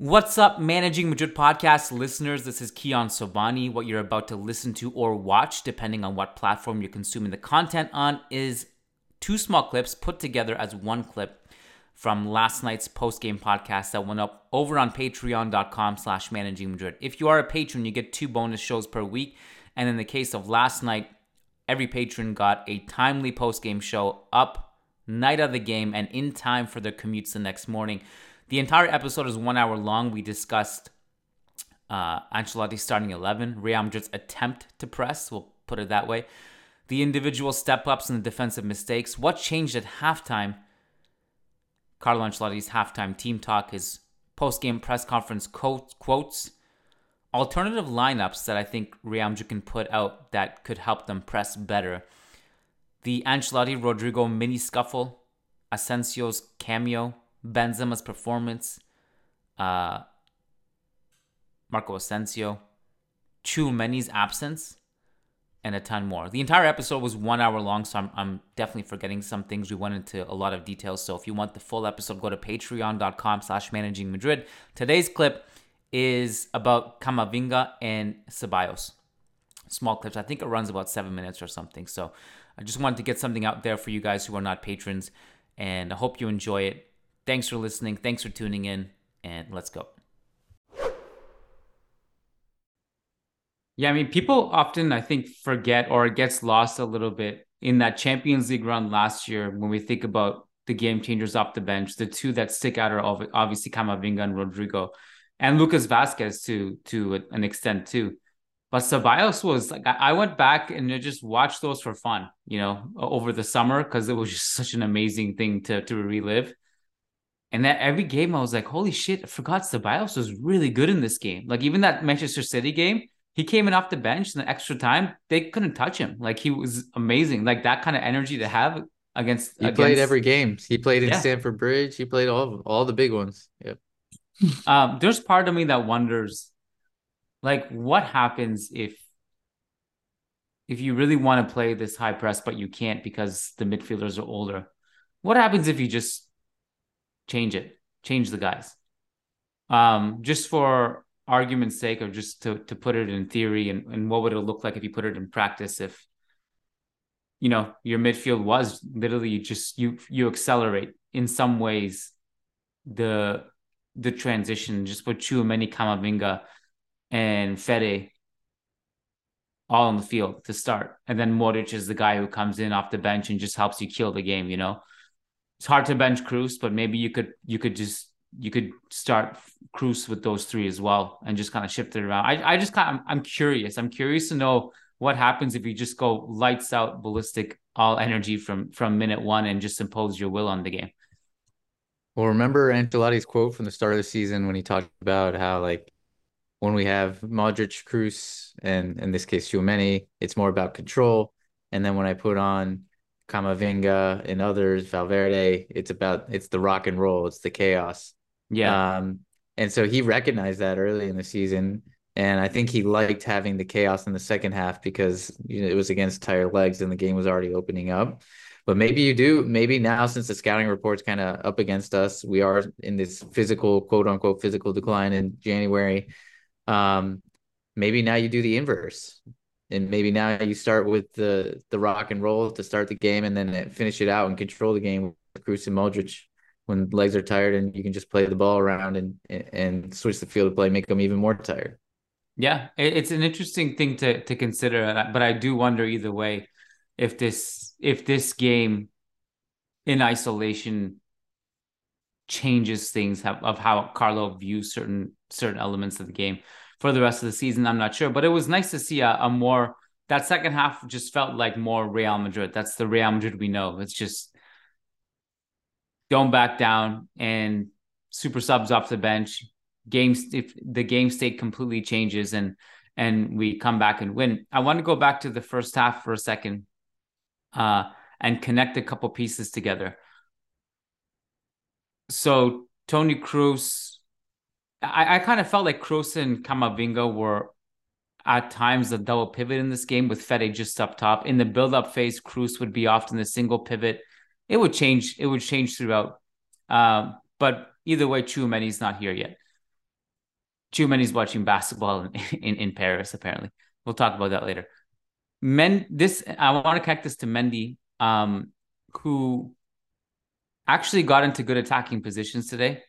What's up, Managing Madrid podcast listeners? This is Kiyan Sobhani. What you're about to listen to or watch, depending on what platform you're consuming the content on, is two small clips put together as one clip from last night's post-game podcast that went up over on patreon.com slash managing Madrid. If you are a patron, you get two bonus shows per week. And in the case of last night, every patron got a timely post-game show up night of the game and in time for their commutes the next morning. The entire episode is one hour long. We discussed uh, Ancelotti's starting 11, Real Madrid's attempt to press, we'll put it that way, the individual step ups and the defensive mistakes, what changed at halftime, Carlo Ancelotti's halftime team talk, his post game press conference quote, quotes, alternative lineups that I think Real Madrid can put out that could help them press better. The Ancelotti Rodrygo mini scuffle, Asensio's cameo, Benzema's performance, uh, Marco Asensio, Tchouameni's absence, and a ton more. The entire episode was one hour long, so I'm, I'm definitely forgetting some things. We went into a lot of details. So if you want the full episode, go to patreon.com slash managing Madrid. Today's clip is about Camavinga and Ceballos. Small clips. I think it runs about seven minutes or something. So I just wanted to get something out there for you guys who are not patrons. And I hope you enjoy it. Thanks for listening. Thanks for tuning in. And let's go. Yeah, I mean, people often, I think, forget or it gets lost a little bit in that Champions League run last year when we think about the game changers off the bench. The two that stick out are obviously Camavinga and Rodrygo, and Lucas Vázquez to to an extent too. But Ceballos was like I went back and I just watched those for fun, you know, over the summer because it was just such an amazing thing to to relive. And that every game I was like, holy shit, I forgot Ceballos was really good in this game. Like even that Manchester City game, he came in off the bench in the extra time. They couldn't touch him. Like he was amazing. Like that kind of energy to have against. He against, played every game. He played in Yeah. Stamford Bridge. He played all all the big ones. Yep. Um, there's part of me that wonders, like, what happens if if you really want to play this high press, but you can't because the midfielders are older. What happens if you just change it, change the guys? Um, just for argument's sake, or just to to put it in theory, and, and what would it look like if you put it in practice if you know your midfield was literally just you you accelerate in some ways the the transition just put Tchouameni, Camavinga, and Fede all on the field to start, and then Modric is the guy who comes in off the bench and just helps you kill the game. You know, it's hard to bench Kroos, but maybe you could you could just you could start Kroos with those three as well and just kind of shift it around. I I just kind of, I'm, I'm curious. I'm curious to know what happens if you just go lights out ballistic all energy from from minute one and just impose your will on the game. Well, remember Ancelotti's quote from the start of the season when he talked about how like when we have Modric, Kroos, and in this case Tchouameni, it's more about control. And then when I put on Camavinga and others, Valverde, it's about it's the rock and roll, it's the chaos. Yeah. Um, and so he recognized that early in the season. And I think he liked having the chaos in the second half because you know, it was against tired legs and the game was already opening up. But maybe you do. Maybe now, since the scouting report's kind of up against us, we are in this physical, quote unquote, physical decline in January. Um, maybe now you do the inverse, and maybe now you start with the the rock and roll to start the game, and then finish it out and control the game with Kroos and Modric when legs are tired, and you can just play the ball around and and switch the field of play, make them even more tired. Yeah, it's an interesting thing to to consider, but I do wonder either way if this if this game in isolation changes things of how Carlo views certain certain elements of the game for the rest of the season. I'm not sure, but it was nice to see a, a more that second half just felt like more Real Madrid. That's the Real Madrid we know. It's just don't back down and super subs off the bench. Games if the game state completely changes and and we come back and win. I want to go back to the first half for a second uh, and connect a couple pieces together. So Tony Kroos, I, I kind of felt like Kroos and Camavinga were at times a double pivot in this game with Fede just up top. In the build-up phase, Kroos would be often the single pivot. It would change. It would change throughout. Um, but either way, Tchouameni's not here yet. Tchouameni's watching basketball in, in, in Paris, apparently. We'll talk about that later. Men, this I want to connect this to Mendy, um, who actually got into good attacking positions today.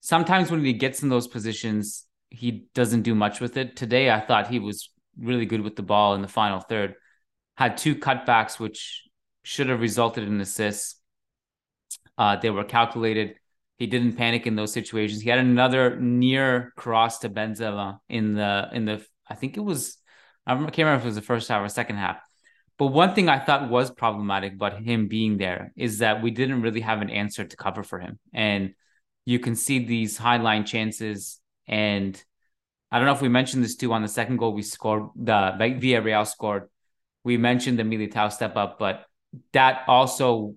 Sometimes when he gets in those positions, he doesn't do much with it. Today, I thought he was really good with the ball in the final third. Had two cutbacks, which should have resulted in assists. Uh, they were calculated. He didn't panic in those situations. He had another near cross to Benzema in the in the I think it was I can't remember if it was the first half or second half. But one thing I thought was problematic about him being there is that we didn't really have an answer to cover for him. And you can see these high line chances. And I don't know if we mentioned this too on the second goal we scored, the Villarreal scored. We mentioned the Militao step up, but that also,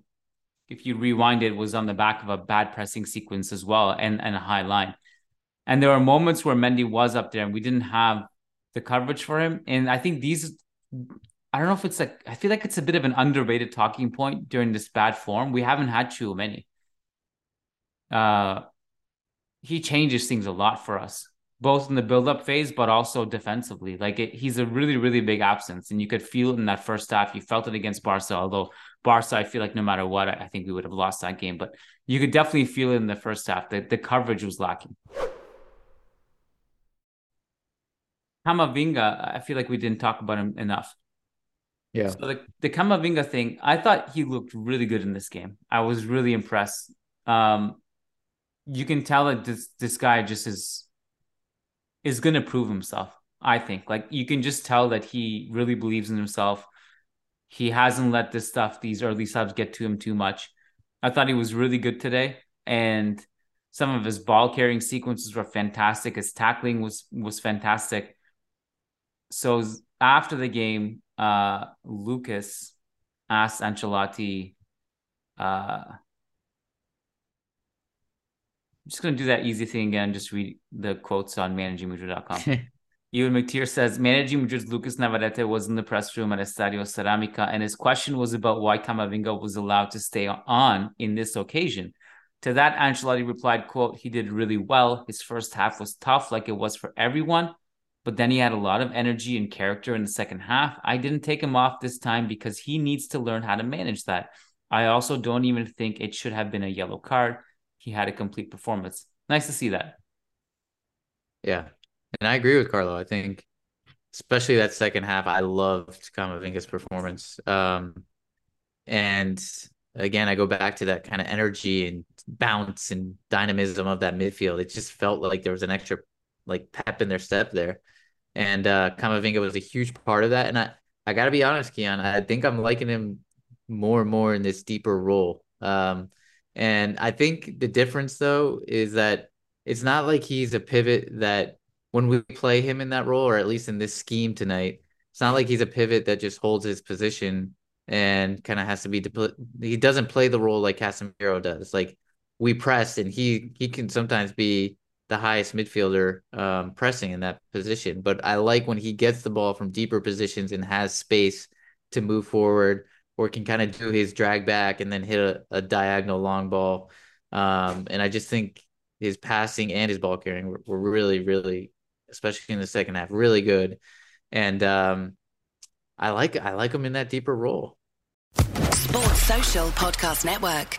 if you rewind it, was on the back of a bad pressing sequence as well and, and a high line. And there were moments where Mendy was up there and we didn't have the coverage for him. And I think these, I don't know if it's like, I feel like it's a bit of an underrated talking point during this bad form. We haven't had too many. Uh, he changes things a lot for us, both in the build-up phase, but also defensively. Like it, he's a really, really big absence, and you could feel it in that first half. You felt it against Barca, although Barca, I feel like no matter what, I think we would have lost that game. But you could definitely feel it in the first half that the coverage was lacking. Camavinga, I feel like we didn't talk about him enough. Yeah. So the, the Camavinga thing, I thought he looked really good in this game. I was really impressed. Um, you can tell that this this guy just is is gonna prove himself. I think. Like you can just tell that he really believes in himself. He hasn't let this stuff, these early subs get to him too much. I thought he was really good today. And some of his ball carrying sequences were fantastic. His tackling was was fantastic so after the game, uh, Lucas asked Ancelotti, uh, I'm just going to do that easy thing again, just read the quotes on managingmadrid.com. Ewan McTeer says, managing Madrid's Lucas Navarrete was in the press room at Estadio Ceramica, and his question was about why Camavinga was allowed to stay on in this occasion. To that, Ancelotti replied, quote, he did really well. His first half was tough, like it was for everyone but then he had a lot of energy and character in the second half. I didn't take him off this time because he needs to learn how to manage that. I also don't even think it should have been a yellow card. He had a complete performance. Nice to see that. Yeah. And I agree with Carlo. I think especially that second half, I loved Camavinga's performance. Um, and again, I go back to that kind of energy and bounce and dynamism of that midfield. It just felt like there was an extra like pep in their step there and uh Camavinga was a huge part of that. And I I gotta be honest, Kiyan, I think I'm liking him more and more in this deeper role. Um, and I think the difference though is that it's not like he's a pivot that when we play him in that role, or at least in this scheme tonight, it's not like he's a pivot that just holds his position and kind of has to be. Depl- he doesn't play the role like Casemiro does. Like we press, and he he can sometimes be the highest midfielder um, pressing in that position. But I like when he gets the ball from deeper positions and has space to move forward, or can kind of do his drag back and then hit a, a diagonal long ball. Um, and I just think his passing and his ball carrying were, were really, really, especially in the second half, really good. And um, I like I like him in that deeper role. Sports Social Podcast Network.